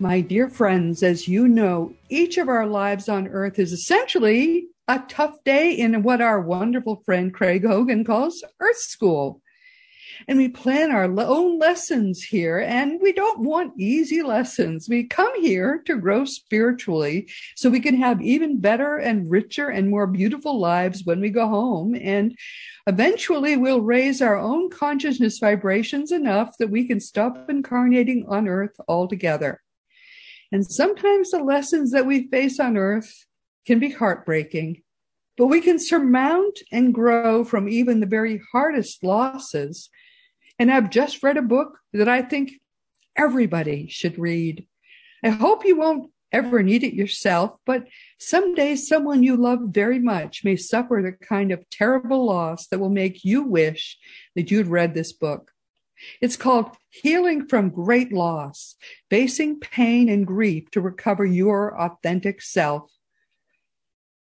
My dear friends, as you know, each of our lives on earth is essentially a tough day in what our wonderful friend Craig Hogan calls Earth School. And we plan our own lessons here, and we don't want easy lessons. We come here to grow spiritually so we can have even better and richer and more beautiful lives when we go home. And eventually we'll raise our own consciousness vibrations enough that we can stop incarnating on earth altogether. And sometimes the lessons that we face on earth can be heartbreaking, but we can surmount and grow from even the very hardest losses. And I've just read a book that I think everybody should read. I hope you won't ever need it yourself, but someday someone you love very much may suffer the kind of terrible loss that will make you wish that you'd read this book. It's called Healing from Great Loss, Facing Pain and Grief to Recover Your Authentic Self.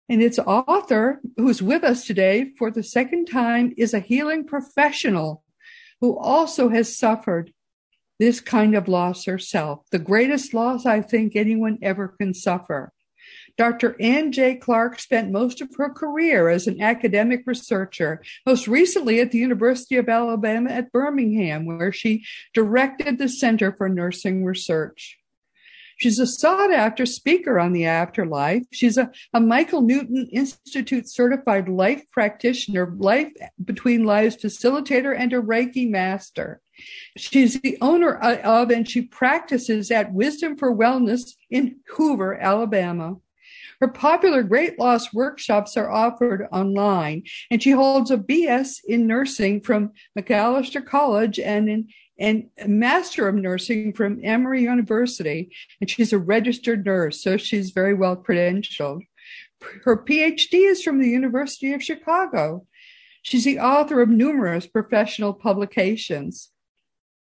And its author, who's with us today for the second time, is a healing professional who also has suffered this kind of loss herself, the greatest loss I think anyone ever can suffer. Dr. Ann J. Clark spent most of her career as an academic researcher, most recently at the University of Alabama at Birmingham, where she directed the Center for Nursing Research. She's a sought after speaker on the afterlife. She's a, a Michael Newton Institute certified life practitioner, life between lives facilitator, and a Reiki master. She's the owner of and she practices at Wisdom for Wellness in Hoover, Alabama. Her popular weight loss workshops are offered online, and she holds a BS in nursing from Macalester College and in and Master of Nursing from Emory University. And she's a registered nurse, so she's very well credentialed. Her PhD is from the University of Chicago. She's the author of numerous professional publications.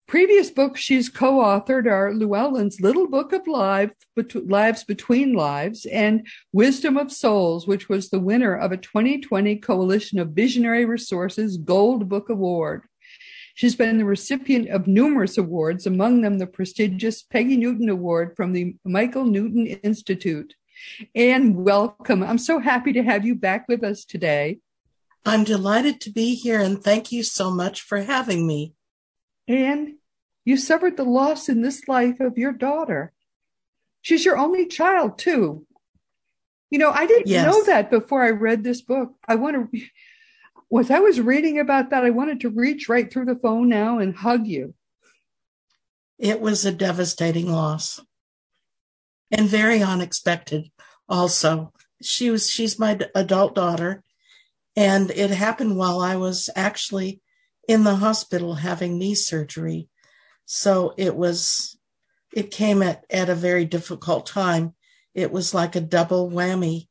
Previous books she's co-authored are Llewellyn's Little Book of Lives, Lives Between Lives and Wisdom of Souls, which was the winner of a 2020 Coalition of Visionary Resources Gold Book Award. She's been the recipient of numerous awards, among them the prestigious Peggy Newton Award from the Michael Newton Institute. And welcome. I'm so happy to have you back with us today. I'm delighted to be here and thank you so much for having me. And you suffered the loss in this life of your daughter. She's your only child, too. You know, I didn't yes. know that before I read this book. I want to, as I was reading about that, I wanted to reach right through the phone now and hug you. It was a devastating loss and very unexpected also. She was, she's my adult daughter and it happened while I was actually in the hospital having knee surgery. So it was, it came at, at a very difficult time. It was like a double whammy.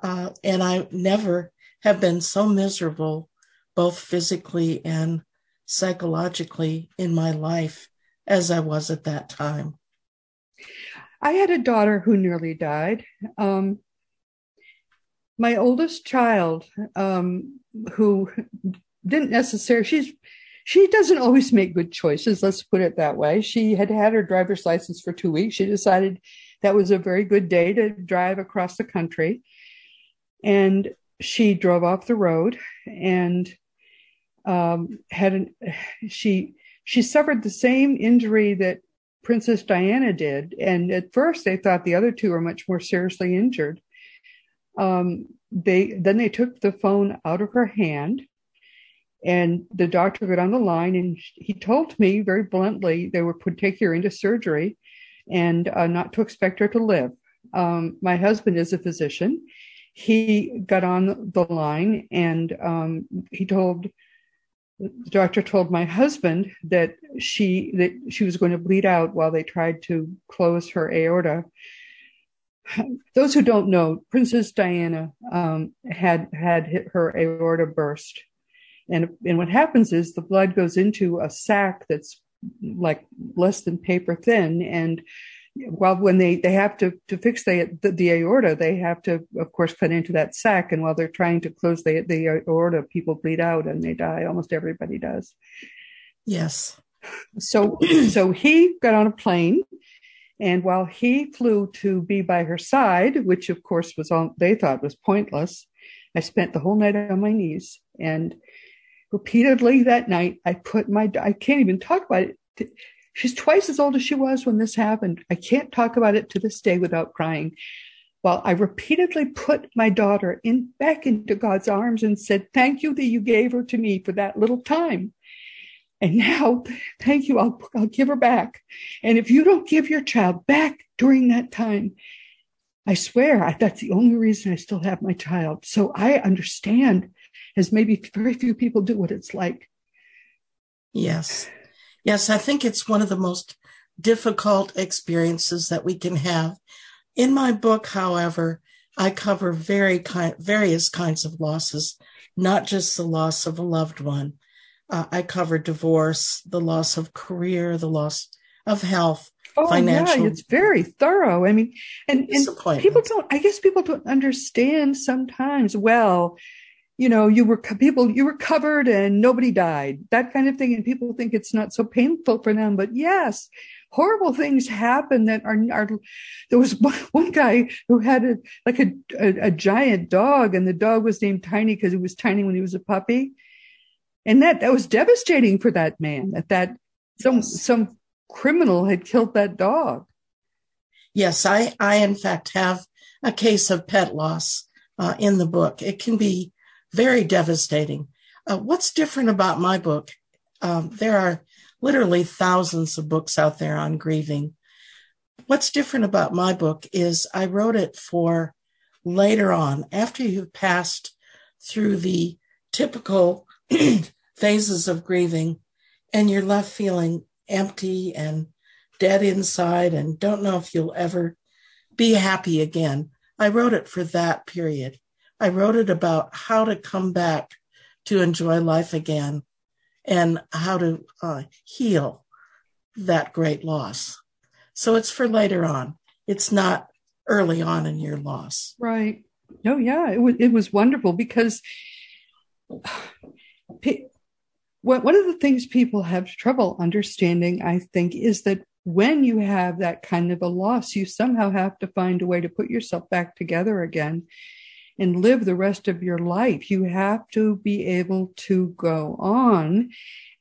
Uh, and I never have been so miserable, both physically and psychologically in my life as I was at that time. I had a daughter who nearly died. Um, my oldest child, um, who didn't necessarily, she's she doesn't always make good choices. Let's put it that way. She had had her driver's license for two weeks. She decided that was a very good day to drive across the country. And she drove off the road and um, had an, she she suffered the same injury that Princess Diana did. And at first, they thought the other two were much more seriously injured. Um, they then they took the phone out of her hand and the doctor got on the line and he told me very bluntly they would take her into surgery and uh, not to expect her to live. Um, my husband is a physician. He got on the line and um, he told the doctor told my husband that she that she was going to bleed out while they tried to close her aorta. those who don't know, Princess Diana um, had had her aorta burst, and and what happens is the blood goes into a sac that's like less than paper thin, and while when they they have to to fix the, the, the aorta, they have to of course cut into that sac, and while they're trying to close the the aorta, people bleed out and they die. Almost everybody does. Yes. So so he got on a plane and while he flew to be by her side, which of course was all they thought was pointless, I spent the whole night on my knees and repeatedly that night I put my, I can't even talk about it. She's twice as old as she was when this happened. I can't talk about it to this day without crying. While I repeatedly put my daughter in back into God's arms and said, thank you that you gave her to me for that little time. And now, thank you, I'll, I'll give her back. And if you don't give your child back during that time, I swear I, that's the only reason I still have my child. So I understand, as maybe very few people do, what it's like. Yes. Yes, I think it's one of the most difficult experiences that we can have. In my book, however, I cover very kind, various kinds of losses, not just the loss of a loved one, uh, I cover divorce, the loss of career, the loss of health, oh, financial. Yeah, it's very thorough. I mean, and, and people don't, I guess people don't understand sometimes, well, you know, you were people, you were covered and nobody died, that kind of thing. And people think it's not so painful for them. But yes, horrible things happen that are, are there was one, one guy who had a, like a, a, a giant dog. And the dog was named Tiny because he was tiny when he was a puppy. And that that was devastating for that man that that some some criminal had killed that dog. Yes i i in fact have a case of pet loss uh, in the book. It can be very devastating uh, what's different about my book um, there are literally thousands of books out there on grieving what's different about my book is i wrote it for later on after you've passed through the typical phases of grieving and you're left feeling empty and dead inside and don't know if you'll ever be happy again. I wrote it for that period. I wrote it about how to come back to enjoy life again and how to uh, heal that great loss. So it's for later on. It's not early on in your loss. Right. Oh yeah, it was it was wonderful because one of the things people have trouble understanding, I think, is that when you have that kind of a loss, you somehow have to find a way to put yourself back together again and live the rest of your life. You have to be able to go on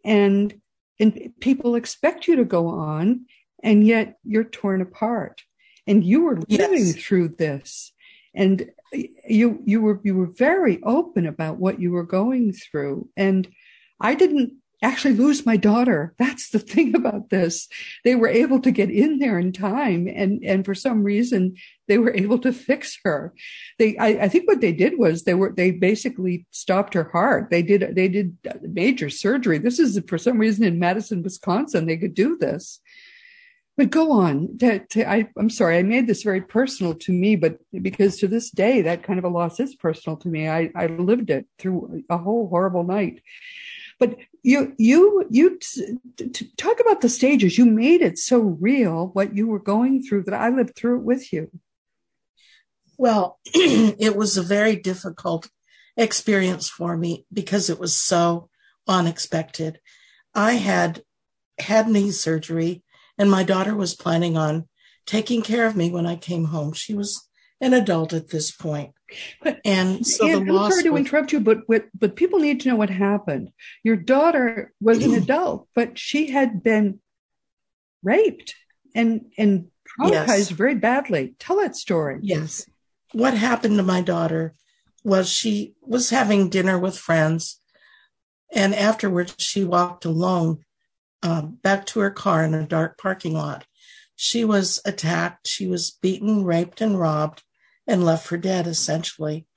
and, and people expect you to go on and yet you're torn apart and you were living yes. through this and you, you were, you were very open about what you were going through and I didn't actually lose my daughter. That's the thing about this. They were able to get in there in time and, and for some reason they were able to fix her. They, I, I think what they did was they were, they basically stopped her heart. They did, they did major surgery. This is for some reason in Madison, Wisconsin, they could do this. But go on. To, to, I, I'm sorry, I made this very personal to me, but because to this day, that kind of a loss is personal to me. I, I lived it through a whole horrible night. But you, you, you t- t- talk about the stages. You made it so real what you were going through that I lived through it with you. Well, it was a very difficult experience for me because it was so unexpected. I had had knee surgery and my daughter was planning on taking care of me when I came home. She was an adult at this point. But, and so the I'm sorry to was, interrupt you, but, but but people need to know what happened. Your daughter was an adult, but she had been raped and and traumatized yes. very badly. Tell that story. Yes. What happened to my daughter was she was having dinner with friends, and afterwards she walked alone um, back to her car in a dark parking lot. She was attacked. She was beaten, raped, and robbed and left for dead, essentially.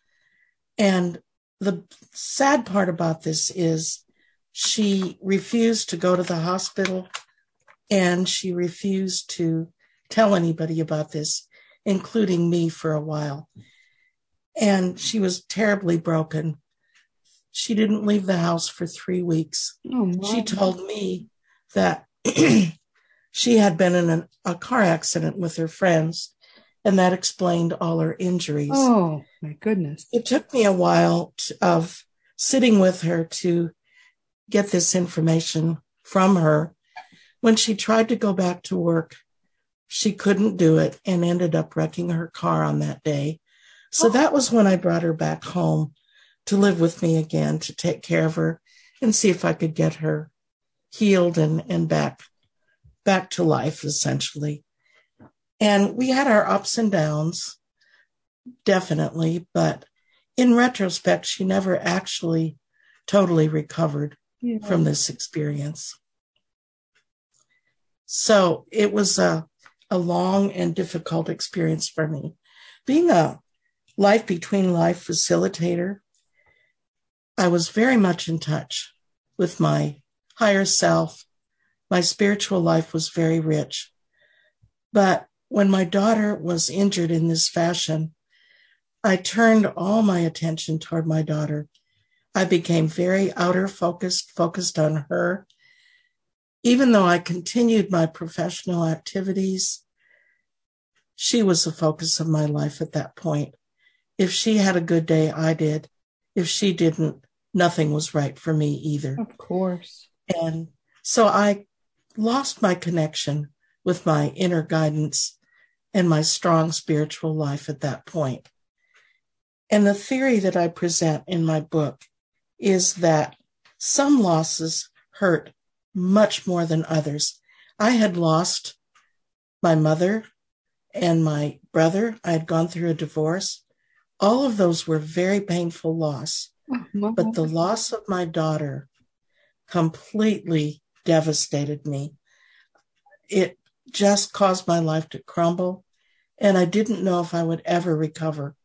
And the sad part about this is she refused to go to the hospital and she refused to tell anybody about this. including me for a while. And she was terribly broken. She didn't leave the house for three weeks. Oh, She told me that she had been in a, a car accident with her friends, and that explained all her injuries. Oh, my goodness. It took me a while to, of sitting with her to get this information from her. When she tried to go back to work, she couldn't do it and ended up wrecking her car on that day. So Oh. that was when I brought her back home to live with me again, to take care of her and see if I could get her healed and, and back, back to life essentially. And we had our ups and downs, definitely, but in retrospect, she never actually totally recovered Yeah. from this experience. So it was a, a long and difficult experience for me. Being a life between life facilitator, I was very much in touch with my higher self. My spiritual life was very rich. But when my daughter was injured in this fashion, I turned all my attention toward my daughter. I became very outer focused, focused on her. Even though I continued my professional activities, she was the focus of my life at that point. If she had a good day, I did. If she didn't, nothing was right for me either. Of course. And so I lost my connection with my inner guidance and my strong spiritual life at that point. And the theory that I present in my book is that some losses hurt much more than others. I had lost my mother and my brother. I had gone through a divorce. All of those were very painful loss my- but the loss of my daughter completely devastated me. It just caused my life to crumble, and I didn't know if I would ever recover.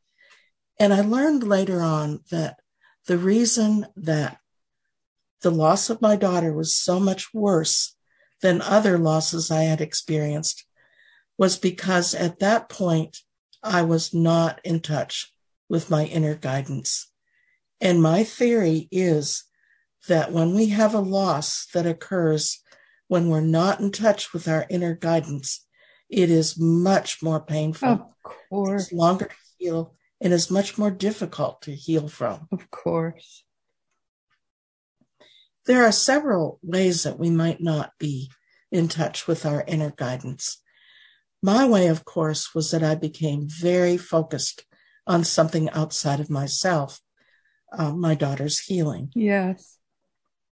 And I learned later on that the reason that the loss of my daughter was so much worse than other losses I had experienced was because at that point I was not in touch with my inner guidance. And my theory is that when we have a loss that occurs when we're not in touch with our inner guidance, it is much more painful, Of course. it's longer to heal, and is much more difficult to heal from. Of course. There are several ways that we might not be in touch with our inner guidance. My way, of course, was that I became very focused on something outside of myself, uh, my daughter's healing. Yes.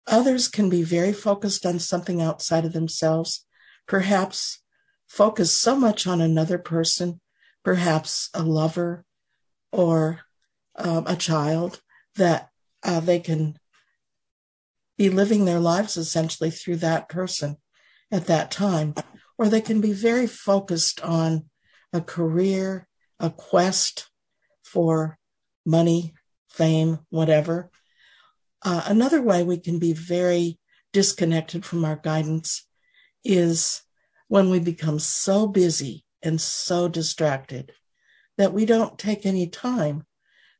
Others can be very focused on something outside of themselves, perhaps focus so much on another person, perhaps a lover or um, a child, that uh, they can be living their lives essentially through that person at that time. Or they can be very focused on a career, a quest for money, fame, whatever. Uh, another way we can be very disconnected from our guidance is when we become so busy and so distracted that we don't take any time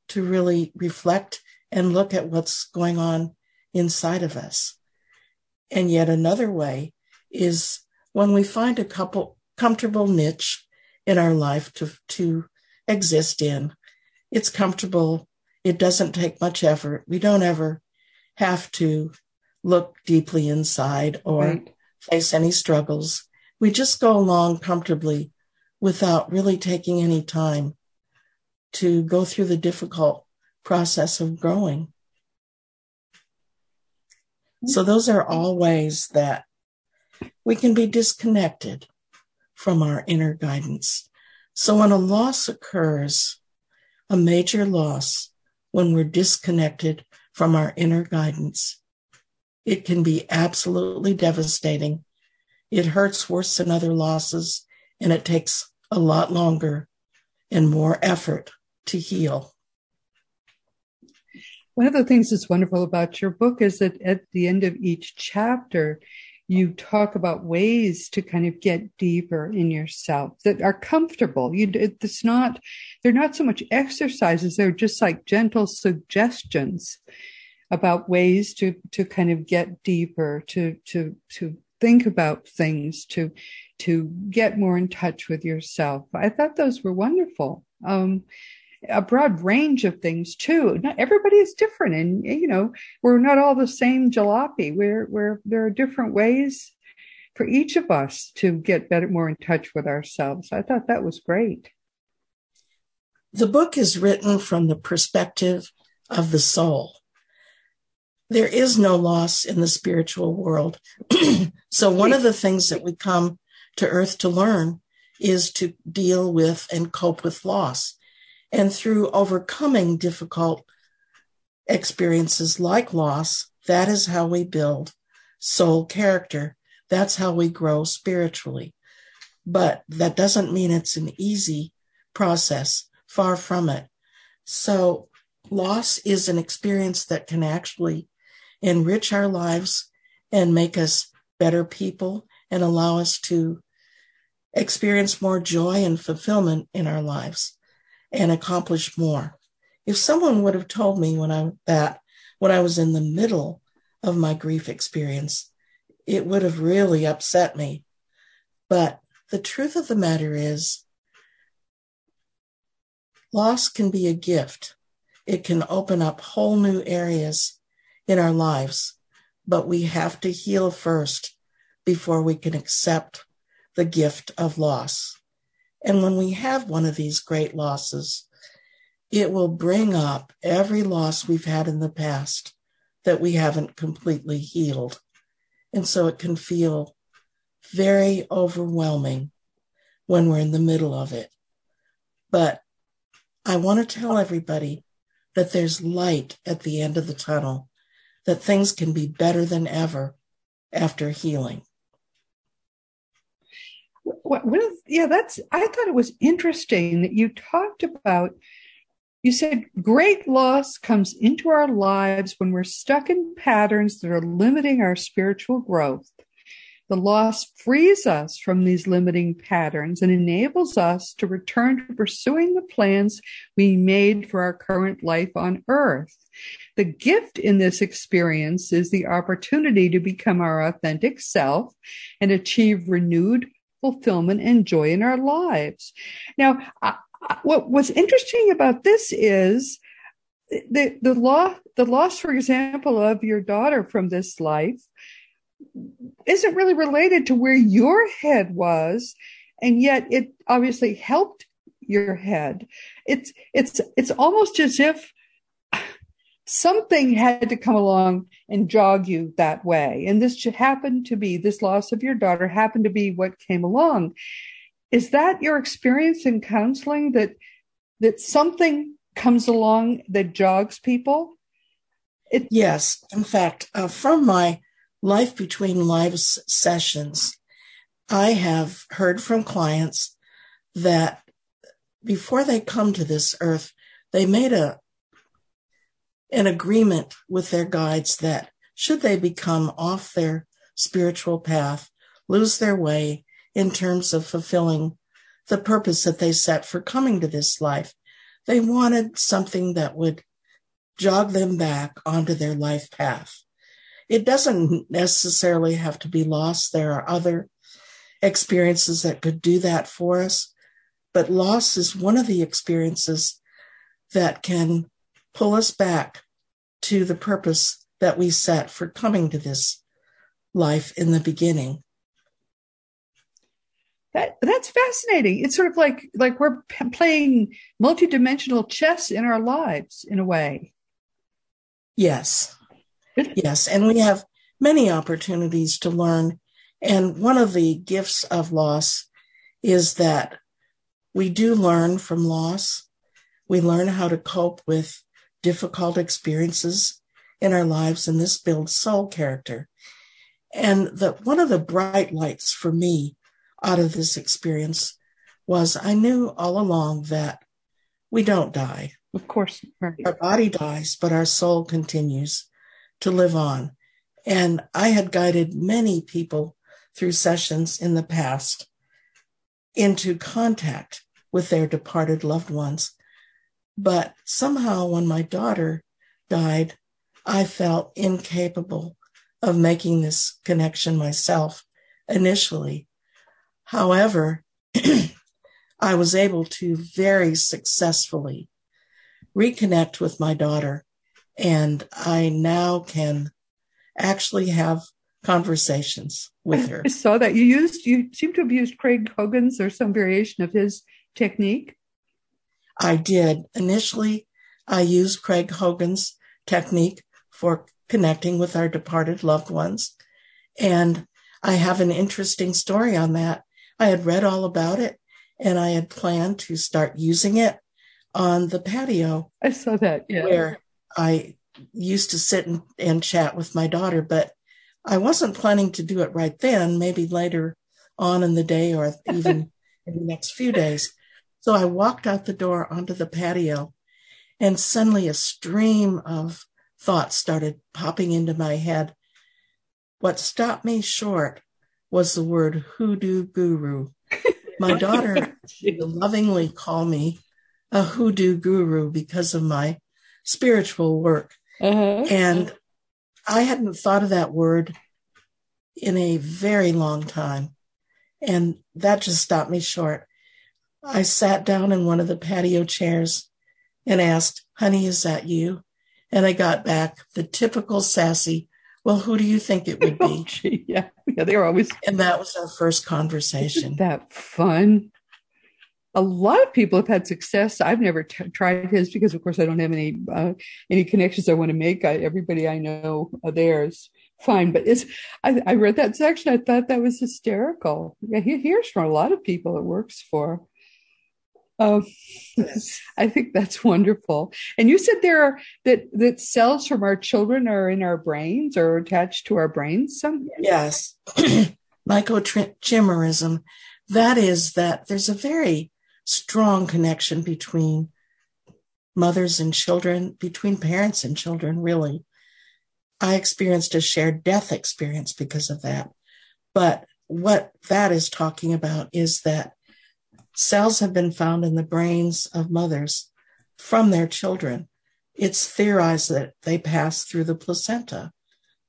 to really reflect and look at what's going on inside of us. And yet another way is when we find a couple comfortable niche in our life to, to exist in. It's comfortable. It doesn't take much effort. We don't ever have to look deeply inside or Right. face any struggles. We just go along comfortably without really taking any time to go through the difficult process of growing. So those are all ways that we can be disconnected from our inner guidance. So when a loss occurs, a major loss, when we're disconnected from our inner guidance, it can be absolutely devastating. It hurts worse than other losses, and it takes a lot longer and more effort to heal. One of the things that's wonderful about your book is that at the end of each chapter, you talk about ways to kind of get deeper in yourself that are comfortable. You, it's not, they're not so much exercises. They're just like gentle suggestions about ways to, to kind of get deeper, to, to, to think about things, to, to get more in touch with yourself. I thought those were wonderful. Um, a broad range of things too. Not everybody is different, and you know we're not all the same jalopy. We're we're there are different ways for each of us to get better, more in touch with ourselves. I thought that was great. The book is written from the perspective of the soul. There is no loss in the spiritual world. so one of the things that we come to earth to learn is to deal with and cope with loss. And through overcoming difficult experiences like loss, that is how we build soul character. That's how we grow spiritually. But that doesn't mean it's an easy process. Far from it. So loss is an experience that can actually enrich our lives and make us better people and allow us to experience more joy and fulfillment in our lives and accomplish more. If someone would have told me when I that when I was in the middle of my grief experience, it would have really upset me. But the truth of the matter is loss can be a gift. It can open up whole new areas in our lives, but we have to heal first before we can accept the gift of loss. And when we have one of these great losses, it will bring up every loss we've had in the past that we haven't completely healed. And so it can feel very overwhelming when we're in the middle of it. But I want to tell everybody that there's light at the end of the tunnel, that things can be better than ever after healing. Yeah, that's, I thought it was interesting that you talked about, you said great loss comes into our lives when we're stuck in patterns that are limiting our spiritual growth. The loss frees us from these limiting patterns and enables us to return to pursuing the plans we made for our current life on earth. The gift in this experience is the opportunity to become our authentic self and achieve renewed fulfillment and joy in our lives. Now, I, what what's interesting about this is the the law the loss, for example, of your daughter from this life isn't really related to where your head was, and yet it obviously helped your head. It's it's it's almost as if something had to come along and jog you that way. And this happened to be this loss of your daughter happened to be what came along. Is that your experience in counseling that that something comes along that jogs people? It- yes, in fact, uh, from my life between lives sessions, I have heard from clients that before they come to this earth, they made a an agreement with their guides that should they become off their spiritual path, lose their way in terms of fulfilling the purpose that they set for coming to this life, they wanted something that would jog them back onto their life path. It doesn't necessarily have to be loss. There are other experiences that could do that for us, but loss is one of the experiences that can pull us back to the purpose that we set for coming to this life in the beginning. That that's fascinating. It's sort of like like we're p- playing multidimensional chess in our lives in a way. Yes. Yes, and we have many opportunities to learn and one of the gifts of loss is that we do learn from loss. We learn how to cope with difficult experiences in our lives, and this builds soul character. And the, one of the bright lights for me out of this experience was I knew all along that we don't die. Of course. Right. Our body dies, but our soul continues to live on. And I had guided many people through sessions in the past into contact with their departed loved ones. But somehow, when my daughter died, I felt incapable of making this connection myself initially. However, I was able to very successfully reconnect with my daughter, and I now can actually have conversations with her. I saw that you used you seem to have used Craig Hogan's or some variation of his technique. I did. Initially, I used Craig Hogan's technique for connecting with our departed loved ones. And I have an interesting story on that. I had read all about it and I had planned to start using it on the patio. I saw that, yeah. Where I used to sit and, and chat with my daughter, but I wasn't planning to do it right then, maybe later on in the day or even in the next few days. So I walked out the door onto the patio and suddenly a stream of thoughts started popping into my head. What stopped me short was the word hoodoo guru. My daughter lovingly called me a hoodoo guru because of my spiritual work. Uh-huh. And I hadn't thought of that word in a very long time. And that just stopped me short. I sat down in one of the patio chairs and asked, honey, is that you? And I got back the typical sassy, well, who do you think it would be? oh, gee, yeah. Yeah. They were always. And that was our first conversation. That fun? a lot of people have had success. I've never t- tried his because, of course, I don't have any uh, any connections I want to make. I, everybody I know uh, theirs fine, but it's. I, I, read that section. I thought that was hysterical. Yeah, he hears from a lot of people it works for. Um, yes. I think that's wonderful. And you said there are that that cells from our children are in our brains or attached to our brains. Some yes, microchimerism. That is that there's a very strong connection between mothers and children, between parents and children, really. I experienced a shared death experience because of that. But what that is talking about is that cells have been found in the brains of mothers from their children. It's theorized that they pass through the placenta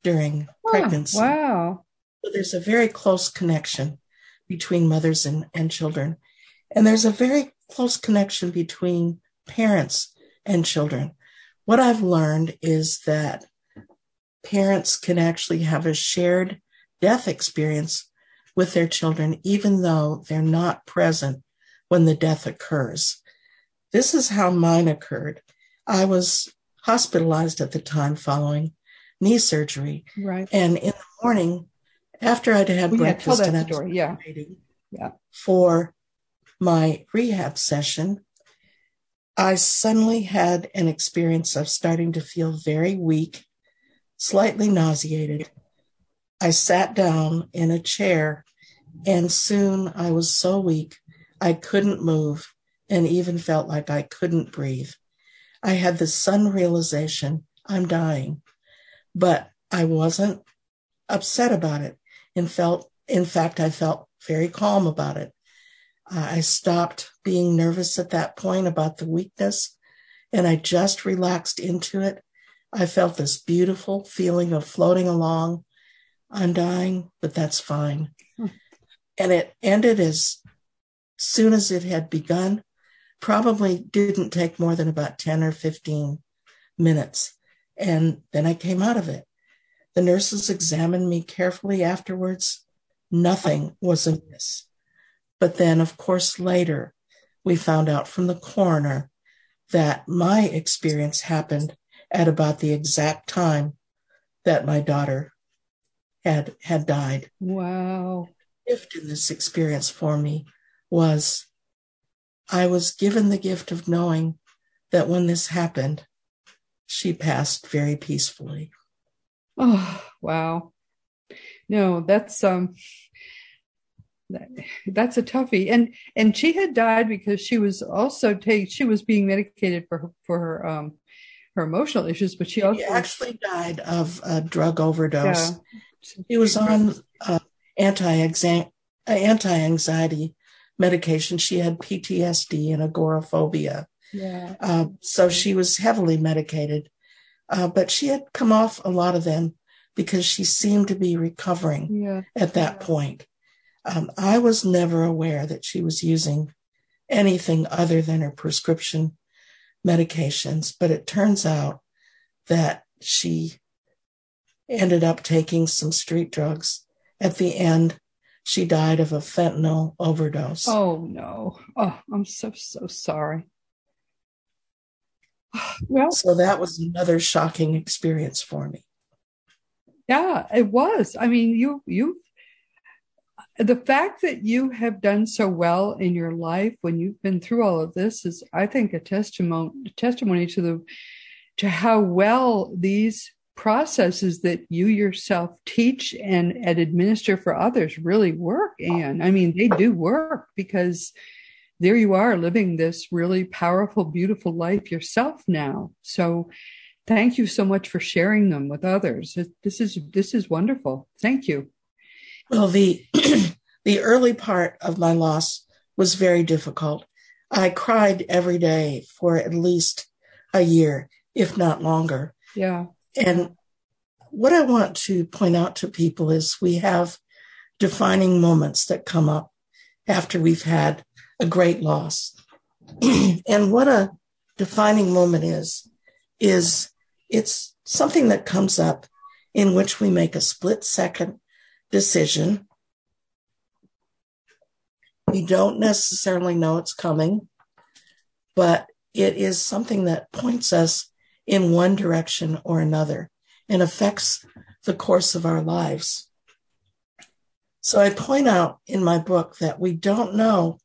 during oh, pregnancy. Wow. So there's a very close connection between mothers and, and children. And there's a very close connection between parents and children. What I've learned is that parents can actually have a shared death experience with their children, even though they're not present when the death occurs. This is how mine occurred. I was hospitalized at the time following knee surgery. Right. And in the morning, after I'd had well, breakfast yeah, and I was yeah. yeah. for my rehab session, I suddenly had an experience of starting to feel very weak, slightly nauseated. I sat down in a chair, and soon I was so weak I couldn't move and even felt like I couldn't breathe. I had the sudden realization I'm dying, but I wasn't upset about it and felt, in fact, I felt very calm about it. I stopped being nervous at that point about the weakness and I just relaxed into it. I felt this beautiful feeling of floating along. I'm dying, but that's fine. Hmm. And it ended as soon as it had begun. Probably didn't take more than about 10 or 15 minutes. And then I came out of it. The nurses examined me carefully afterwards. Nothing was amiss. But then, of course, later we found out from the coroner that my experience happened at about the exact time that my daughter had had died. Wow. Gift in this experience for me was I was given the gift of knowing that when this happened, she passed very peacefully. Oh, wow. No, that's um that, that's a toughie and and she had died because she was also take she was being medicated for her, for her um her emotional issues, but she also she actually died of a drug overdose. Yeah. She was on uh, anti anti-anxiety medication. She had PTSD and agoraphobia. Yeah. Uh, so she was heavily medicated, uh, but she had come off a lot of them because she seemed to be recovering yeah. at that yeah. point. Um, I was never aware that she was using anything other than her prescription medications, but it turns out that she ended up taking some street drugs. At the end, she died of a fentanyl overdose. Oh no. Oh, I'm so, so sorry. Well, so that was another shocking experience for me. Yeah, it was. I mean, you, you, the fact that you have done so well in your life when you've been through all of this is, I think, a testimony, testimony to the, to how well these processes that you yourself teach and, and administer for others really work. And I mean, they do work because there you are living this really powerful, beautiful life yourself now. So thank you so much for sharing them with others. This is, this is wonderful. Thank you. Well, the, the early part of my loss was very difficult. I cried every day for at least a year, if not longer. Yeah. And what I want to point out to people is we have defining moments that come up after we've had a great loss. and what a defining moment is, is it's something that comes up in which we make a split second decision. We don't necessarily know it's coming, but it is something that points us in one direction or another and affects the course of our lives. So I point out in my book that we don't know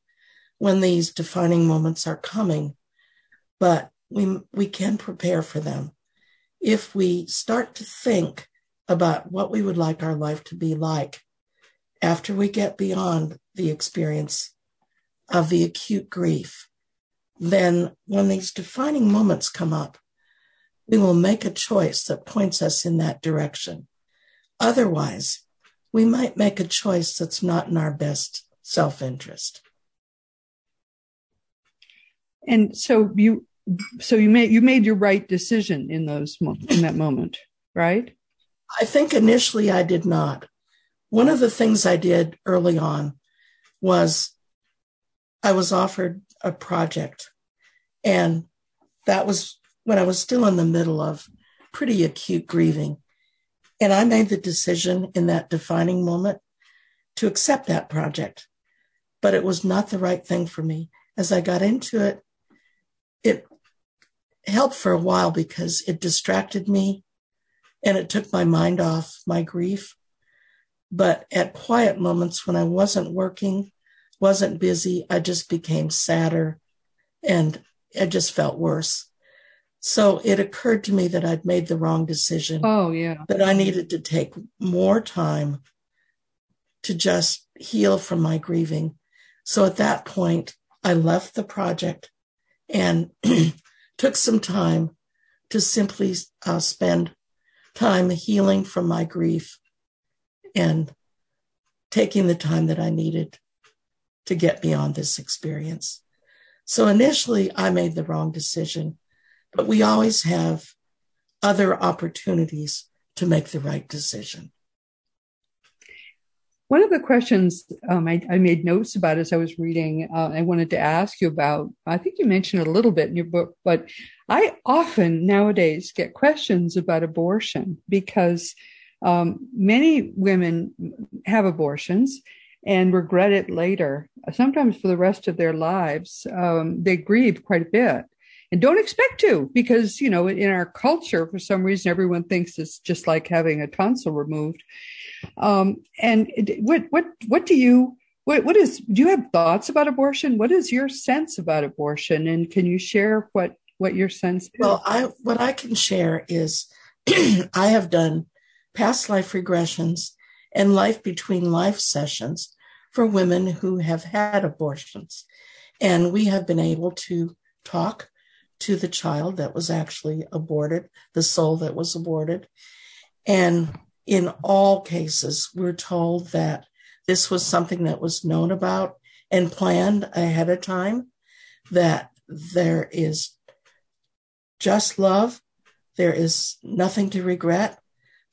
when these defining moments are coming, but we, we can prepare for them. If we start to think about what we would like our life to be like after we get beyond the experience of the acute grief, then when these defining moments come up, we will make a choice that points us in that direction. Otherwise, we might make a choice that's not in our best self interest. And so you, so you made you made your right decision in those in that moment, right? I think initially I did not. One of the things I did early on was I was offered a project, and that was when I was still in the middle of pretty acute grieving. And I made the decision in that defining moment to accept that project. But it was not the right thing for me. As I got into it, it helped for a while because it distracted me and it took my mind off my grief. But at quiet moments when I wasn't working, wasn't busy, I just became sadder and I just felt worse. So it occurred to me that I'd made the wrong decision. Oh, yeah. That I needed to take more time to just heal from my grieving. So at that point, I left the project and took some time to simply uh, spend time healing from my grief and taking the time that I needed to get beyond this experience. So initially, I made the wrong decision but we always have other opportunities to make the right decision. One of the questions um, I, I, made notes about as I was reading, uh, I wanted to ask you about. I think you mentioned it a little bit in your book, but I often nowadays get questions about abortion because um, many women have abortions and regret it later, sometimes for the rest of their lives. Um, they grieve quite a bit and don't expect to because you know in our culture for some reason everyone thinks it's just like having a tonsil removed. Um, and what what what do you what what is do you have thoughts about abortion? What is your sense about abortion? And can you share what what your sense is? well i what i can share is i have done past life regressions and life between life sessions for women who have had abortions. And we have been able to talk to the child that was actually aborted, the soul that was aborted. And in all cases, we're told that this was something that was known about and planned ahead of time, that there is just love, there is nothing to regret,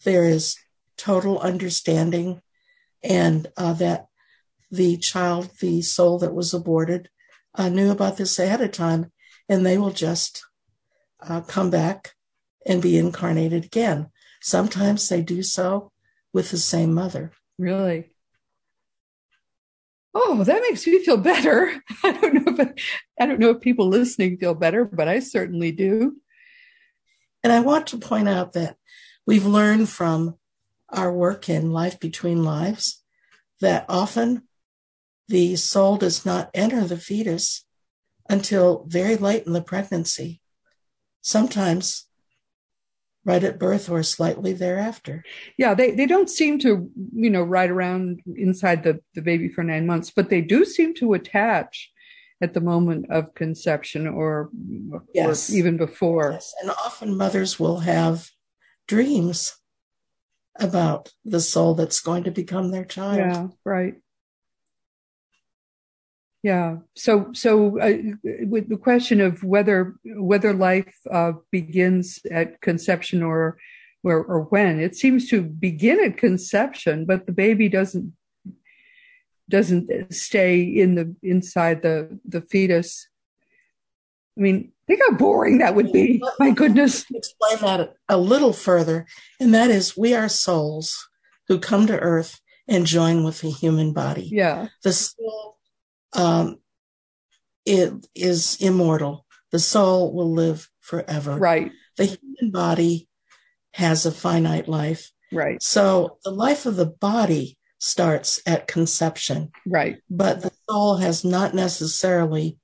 there is total understanding, and uh, that the child, the soul that was aborted, uh, knew about this ahead of time, and they will just uh, come back and be incarnated again. Sometimes they do so with the same mother. Really? Oh, that makes me feel better. I don't know if I don't know if people listening feel better, but I certainly do. And I want to point out that we've learned from our work in Life Between Lives that often the soul does not enter the fetus until very late in the pregnancy, sometimes right at birth or slightly thereafter. Yeah, they, they don't seem to, you know, ride around inside the, the baby for nine months, but they do seem to attach at the moment of conception or, yes. or even before. Yes. And often mothers will have dreams about the soul that's going to become their child. Yeah, right. Yeah. So, so uh, with the question of whether whether life uh, begins at conception or, or or when, it seems to begin at conception, but the baby doesn't doesn't stay in the inside the the fetus. I mean, think how boring that would be. My goodness. Explain that a little further, and that is, we are souls who come to Earth and join with the human body. Yeah. The soul um, it is immortal. The soul will live forever. Right. The human body has a finite life. Right. So the life of the body starts at conception. Right. But the soul has not necessarily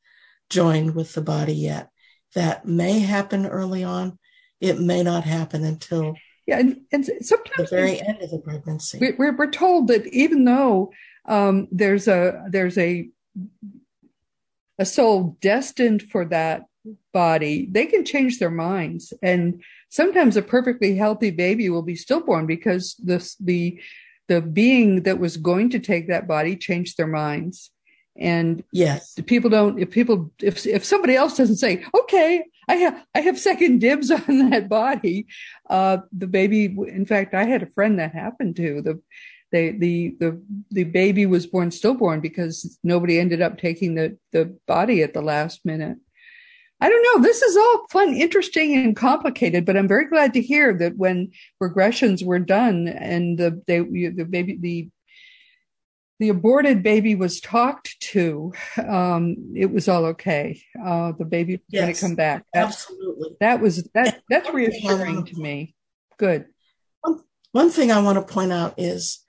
joined with the body yet. That may happen early on. It may not happen until yeah, and, and sometimes the very end of the pregnancy. We're, we're told that even though um, there's a there's a a soul destined for that body, they can change their minds. And sometimes a perfectly healthy baby will be stillborn because the, the, the being that was going to take that body changed their minds. And yes, people don't, if people, if, if somebody else doesn't say, okay, I have, I have second dibs on that body, uh, the baby, in fact, I had a friend that happened to the, they, the the the baby was born stillborn because nobody ended up taking the the body at the last minute. I don't know. This is all fun, interesting, and complicated, but I'm very glad to hear that when regressions were done and the they the baby the the aborted baby was talked to, um, it was all okay. Uh, the baby yes, going to come back. That, absolutely. That was that. That's reassuring to me. Good. One, one thing I want to point out is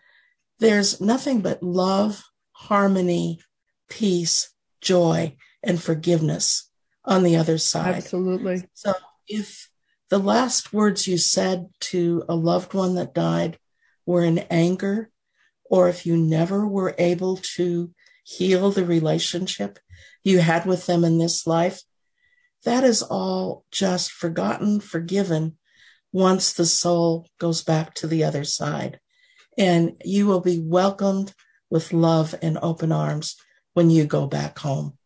there's nothing but love, harmony, peace, joy, and forgiveness on the other side. Absolutely. So if the last words you said to a loved one that died were in anger, or if you never were able to heal the relationship you had with them in this life, that is all just forgotten, forgiven once the soul goes back to the other side and you will be welcomed with love and open arms when you go back home.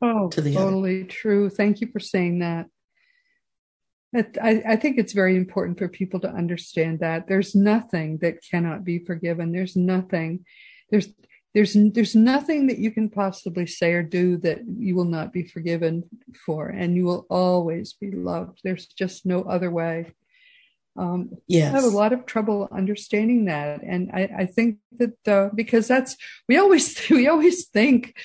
Oh, to the totally other. true. Thank you for saying that. I, I think it's very important for people to understand that there's nothing that cannot be forgiven. There's nothing, there's there's there's nothing that you can possibly say or do that you will not be forgiven for, and you will always be loved. There's just no other way. Um, yes. I have a lot of trouble understanding that, and I, I think that uh, because that's we always we always think.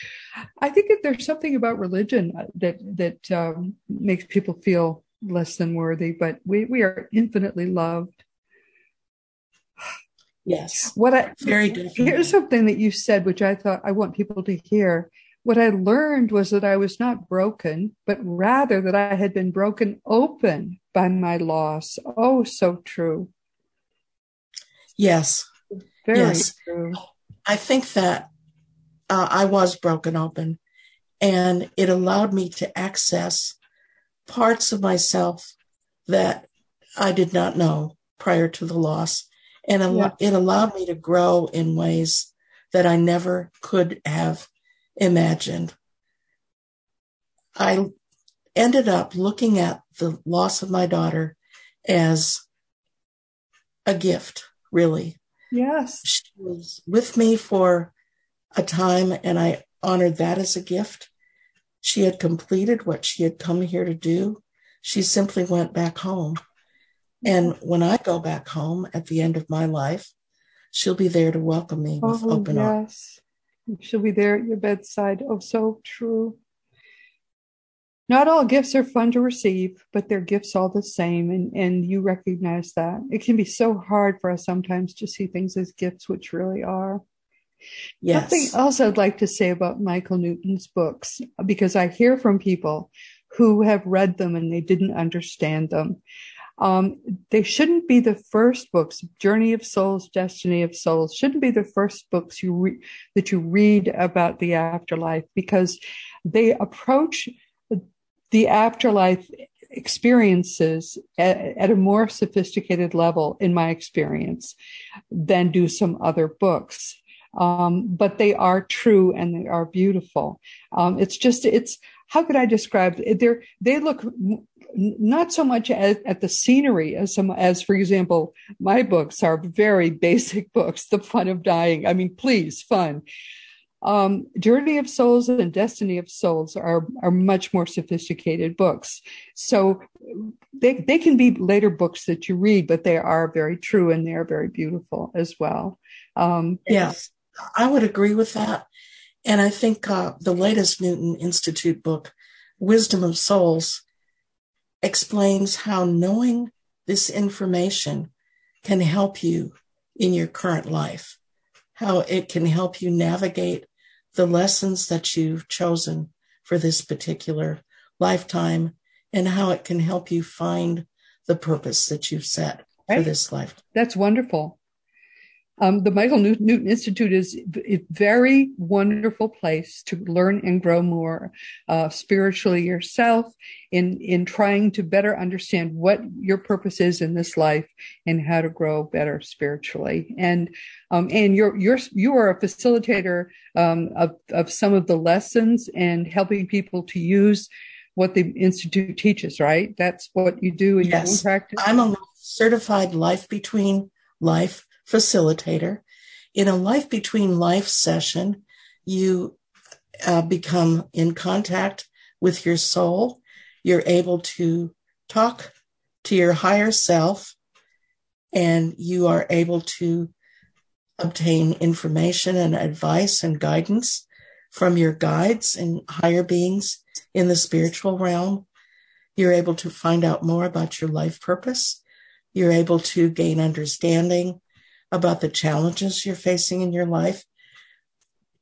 I think that there's something about religion that that um, makes people feel less than worthy, but we we are infinitely loved. Yes. What I very different. Here's something that you said, which I thought I want people to hear. What I learned was that I was not broken, but rather that I had been broken open by my loss. Oh, so true. Yes. Very yes. true. I think that uh, I was broken open and it allowed me to access parts of myself that I did not know prior to the loss. And it allowed me to grow in ways that I never could have imagined. I ended up looking at the loss of my daughter as a gift, really. Yes. She was with me for a time and I honored that as a gift. She had completed what she had come here to do. She simply went back home. And mm-hmm. when I go back home at the end of my life, she'll be there to welcome me with oh, open yes. arms. She'll be there at your bedside. Oh, so true. Not all gifts are fun to receive, but they're gifts all the same. And, and you recognize that. It can be so hard for us sometimes to see things as gifts, which really are. Yes. Something else I'd like to say about Michael Newton's books, because I hear from people who have read them and they didn't understand them. Um, they shouldn't be the first books. Journey of Souls, Destiny of Souls shouldn't be the first books you re- that you read about the afterlife because they approach the afterlife experiences at, at, a more sophisticated level, in my experience, than do some other books. Um, but they are true and they are beautiful. Um, it's just, it's, how could I describe it? They're, they look not so much at, the scenery as some, as for example, my books are very basic books, The Fun of Dying. I mean, please, fun. Um, Journey of Souls and Destiny of Souls are are much more sophisticated books. So they they can be later books that you read, but they are very true and they are very beautiful as well. Um, yes, I would agree with that. And I think uh, the latest Newton Institute book, Wisdom of Souls, explains how knowing this information can help you in your current life, how it can help you navigate the lessons that you've chosen for this particular lifetime and how it can help you find the purpose that you've set right. for this life. That's wonderful. Um, the Michael Newton Institute is a very wonderful place to learn and grow more uh, spiritually yourself in in trying to better understand what your purpose is in this life and how to grow better spiritually. And um, and you're you're you are a facilitator um, of of some of the lessons and helping people to use what the institute teaches. Right? That's what you do in yes. your own practice. I'm a certified life between life facilitator. In a life between life session, you uh, become in contact with your soul. You're able to talk to your higher self and you are able to obtain information and advice and guidance from your guides and higher beings in the spiritual realm. You're able to find out more about your life purpose. You're able to gain understanding about the challenges you're facing in your life,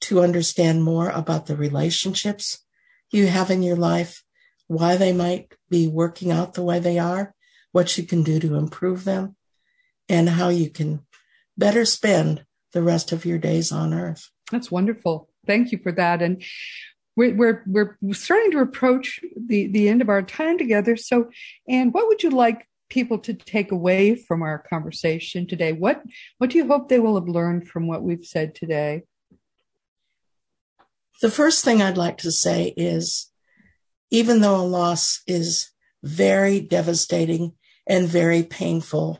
to understand more about the relationships you have in your life, why they might be working out the way they are, what you can do to improve them, and how you can better spend the rest of your days on earth. That's wonderful. Thank you for that. And we're, we're, we're starting to approach the, the end of our time together. So, and what would you like people to take away from our conversation today? What what do you hope they will have learned from what we've said today? The first thing I'd like to say is even though a loss is very devastating and very painful,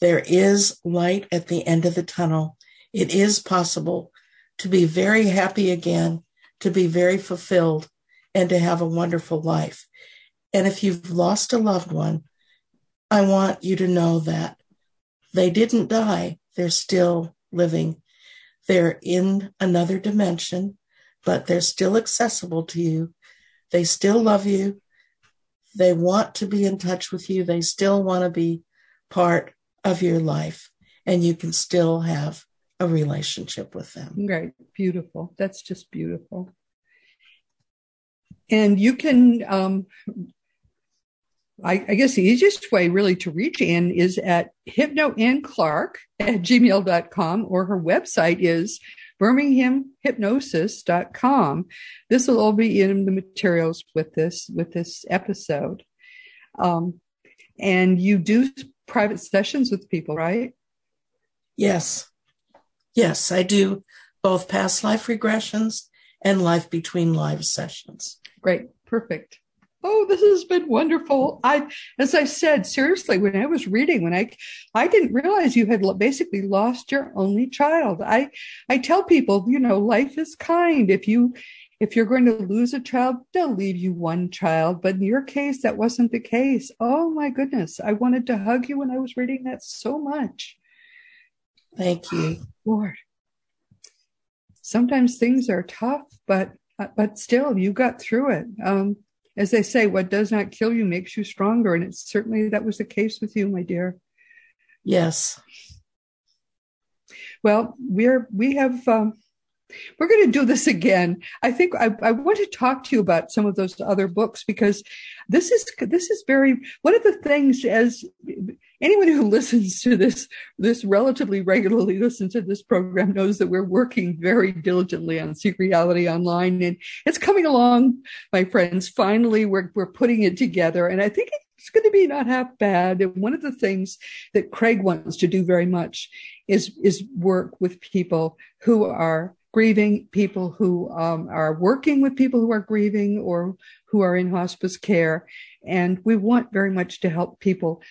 there is light at the end of the tunnel. It is possible to be very happy again, to be very fulfilled, and to have a wonderful life. And if you've lost a loved one, I want you to know that they didn't die. They're still living. They're in another dimension, but they're still accessible to you. They still love you. They want to be in touch with you. They still want to be part of your life and you can still have a relationship with them. Right. Beautiful. That's just beautiful. And you can um, I, I, guess the easiest way really to reach Anne is at hypnoannclark at gmail.com or her website is birminghamhypnosis.com. This will all be in the materials with this with this episode. Um, and you do private sessions with people, right? Yes. Yes, I do both past life regressions and life between life sessions. Great. Perfect. Oh, this has been wonderful. I, as I said, seriously, when I was reading, when I, I didn't realize you had basically lost your only child. I, I tell people, you know, life is kind. If you, if you're going to lose a child, they'll leave you one child. But in your case, that wasn't the case. Oh my goodness. I wanted to hug you when I was reading that so much. Thank you. Lord. Sometimes things are tough, but, but still you got through it. Um, as they say, what does not kill you makes you stronger. And it's certainly that was the case with you, my dear. Yes. Well, we're, we have, um, we're going to do this again. I think I, I, want to talk to you about some of those other books because this is this is very one of the things as anyone who listens to this this relatively regularly listens to this program knows that we're working very diligently on Seek Reality Online and it's coming along, my friends. Finally, we're we're putting it together, and I think it's going to be not half bad. And one of the things that Craig wants to do very much is is work with people who are grieving, people who um, are working with people who are grieving or who are in hospice care. And we want very much to help people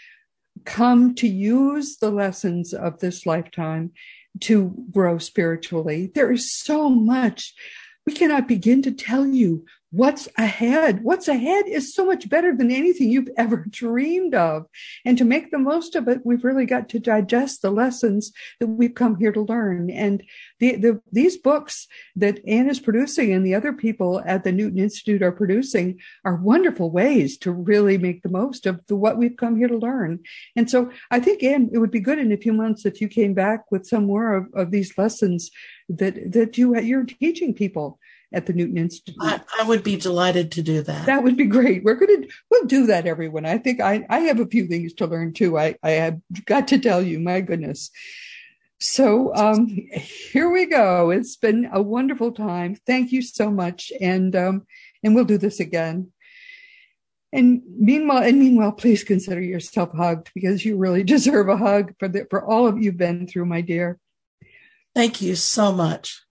come to use the lessons of this lifetime to grow spiritually. There is so much. We cannot begin to tell you what's ahead. What's ahead is so much better than anything you've ever dreamed of. And to make the most of it, we've really got to digest the lessons that we've come here to learn. And the, the, these books that Anne is producing and the other people at the Newton Institute are producing are wonderful ways to really make the most of the, what we've come here to learn. And so I think, Anne, it would be good in a few months if you came back with some more of, of these lessons that, that you, you're teaching people at the Newton Institute. I, I, would be delighted to do that. That would be great. We're going to, we'll do that, everyone. I think I, I have a few things to learn too. I, I have got to tell you, my goodness. So, um, here we go. It's been a wonderful time. Thank you so much. And, um, and we'll do this again. And meanwhile, and meanwhile, please consider yourself hugged because you really deserve a hug for the, for all of you've been through, my dear. Thank you so much.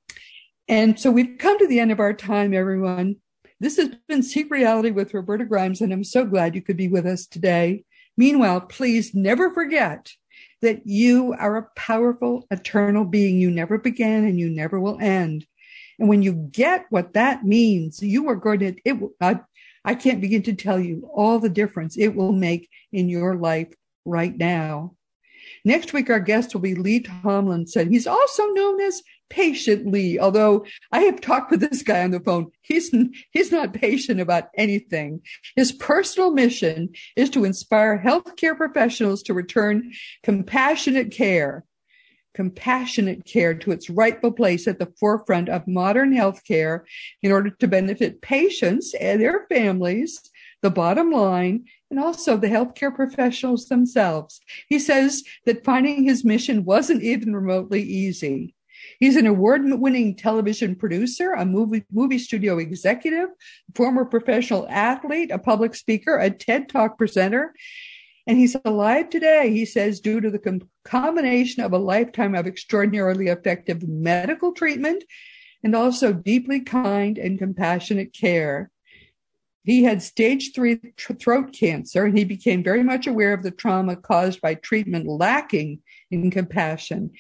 And so we've come to the end of our time, everyone. This has been Seek Reality with Roberta Grimes, and I'm so glad you could be with us today. Meanwhile, please never forget that you are a powerful, eternal being. You never began and you never will end. And when you get what that means, you are going to, it I, I can't begin to tell you all the difference it will make in your life right now. Next week, our guest will be Lee Tomlinson. He's also known as Patiently, although I have talked with this guy on the phone. He's, he's not patient about anything. His personal mission is to inspire healthcare professionals to return compassionate care, compassionate care to its rightful place at the forefront of modern healthcare in order to benefit patients and their families, the bottom line, and also the healthcare professionals themselves. He says that finding his mission wasn't even remotely easy. He's an award-winning television producer, a movie, movie studio executive, former professional athlete, a public speaker, a TED Talk presenter. And he's alive today, he says, due to the com- combination of a lifetime of extraordinarily effective medical treatment and also deeply kind and compassionate care. He had stage three throat cancer and he became very much aware of the trauma caused by treatment lacking in compassion.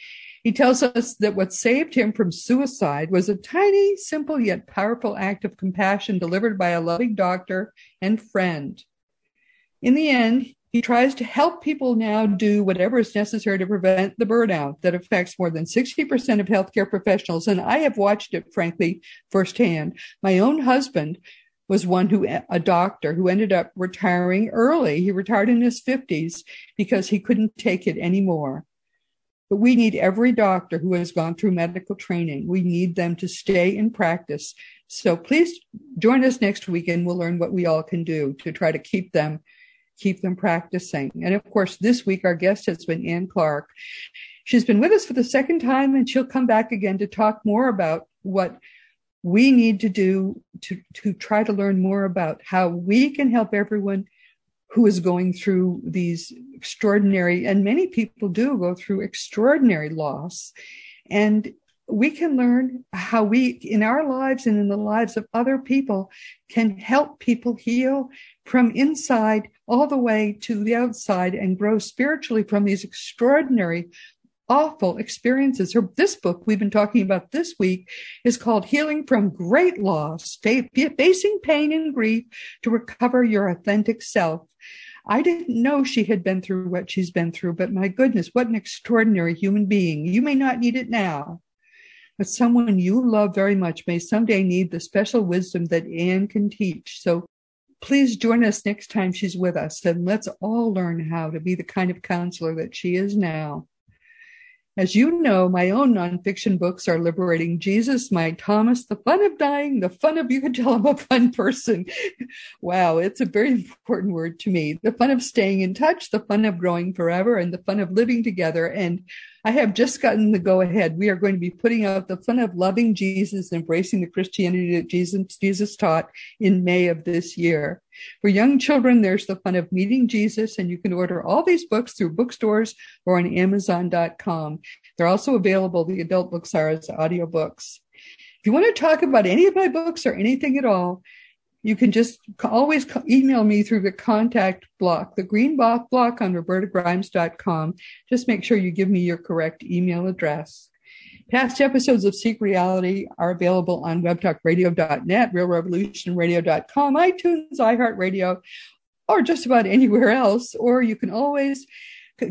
He tells us that what saved him from suicide was a tiny, simple, yet powerful act of compassion delivered by a loving doctor and friend. In the end, he tries to help people now do whatever is necessary to prevent the burnout that affects more than 60% of healthcare professionals. And I have watched it, frankly, firsthand. My own husband was one who, a doctor who ended up retiring early. He retired in his 50s because he couldn't take it anymore. But we need every doctor who has gone through medical training. We need them to stay in practice. So please join us next week and we'll learn what we all can do to try to keep them keep them practicing. And of course, this week our guest has been Anne Clark. She's been with us for the second time, and she'll come back again to talk more about what we need to do to, to try to learn more about how we can help everyone who is going through these extraordinary, and many people do go through extraordinary loss. And we can learn how we, in our lives and in the lives of other people, can help people heal from inside all the way to the outside and grow spiritually from these extraordinary awful experiences. Her, this book we've been talking about this week is called Healing from Great Loss, Facing Pain and Grief to Recover Your Authentic Self. I didn't know she had been through what she's been through, but my goodness, what an extraordinary human being. You may not need it now, but someone you love very much may someday need the special wisdom that Anne can teach. So please join us next time she's with us and let's all learn how to be the kind of counselor that she is now. As you know, my own nonfiction books are Liberating Jesus, My Thomas, The Fun of Dying, The Fun of You Can Tell I'm a Fun Person. wow, it's a very important word to me. The fun of staying in touch, the fun of growing forever, and the fun of living together. And I have just gotten the go ahead. We are going to be putting out the fun of loving Jesus, embracing the Christianity that Jesus, Jesus taught in May of this year. For young children, there's the fun of meeting Jesus, and you can order all these books through bookstores or on Amazon.com. They're also available, the adult books are as audiobooks. If you want to talk about any of my books or anything at all, you can just always email me through the contact block, the green block on robertagrimes.com. Just make sure you give me your correct email address. Past episodes of Seek Reality are available on webtalkradio.net, realrevolutionradio.com, iTunes, iHeartRadio, or just about anywhere else. Or you can always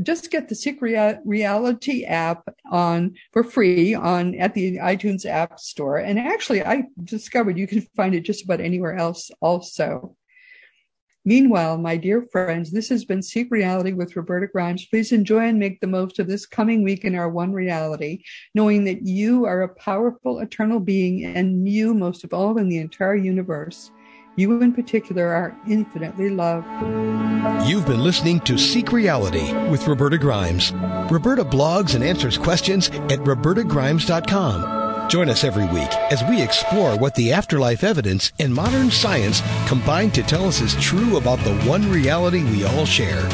just get the Seek Reality app on for free on at the iTunes App Store. And actually, I discovered you can find it just about anywhere else also. Meanwhile, my dear friends, this has been Seek Reality with Roberta Grimes. Please enjoy and make the most of this coming week in our one reality, knowing that you are a powerful, eternal being, and you, most of all, in the entire universe. You, in particular, are infinitely loved. You've been listening to Seek Reality with Roberta Grimes. Roberta blogs and answers questions at robertagrimes.com. Join us every week as we explore what the afterlife evidence and modern science combine to tell us is true about the one reality we all share.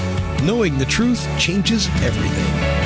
Knowing the truth changes everything.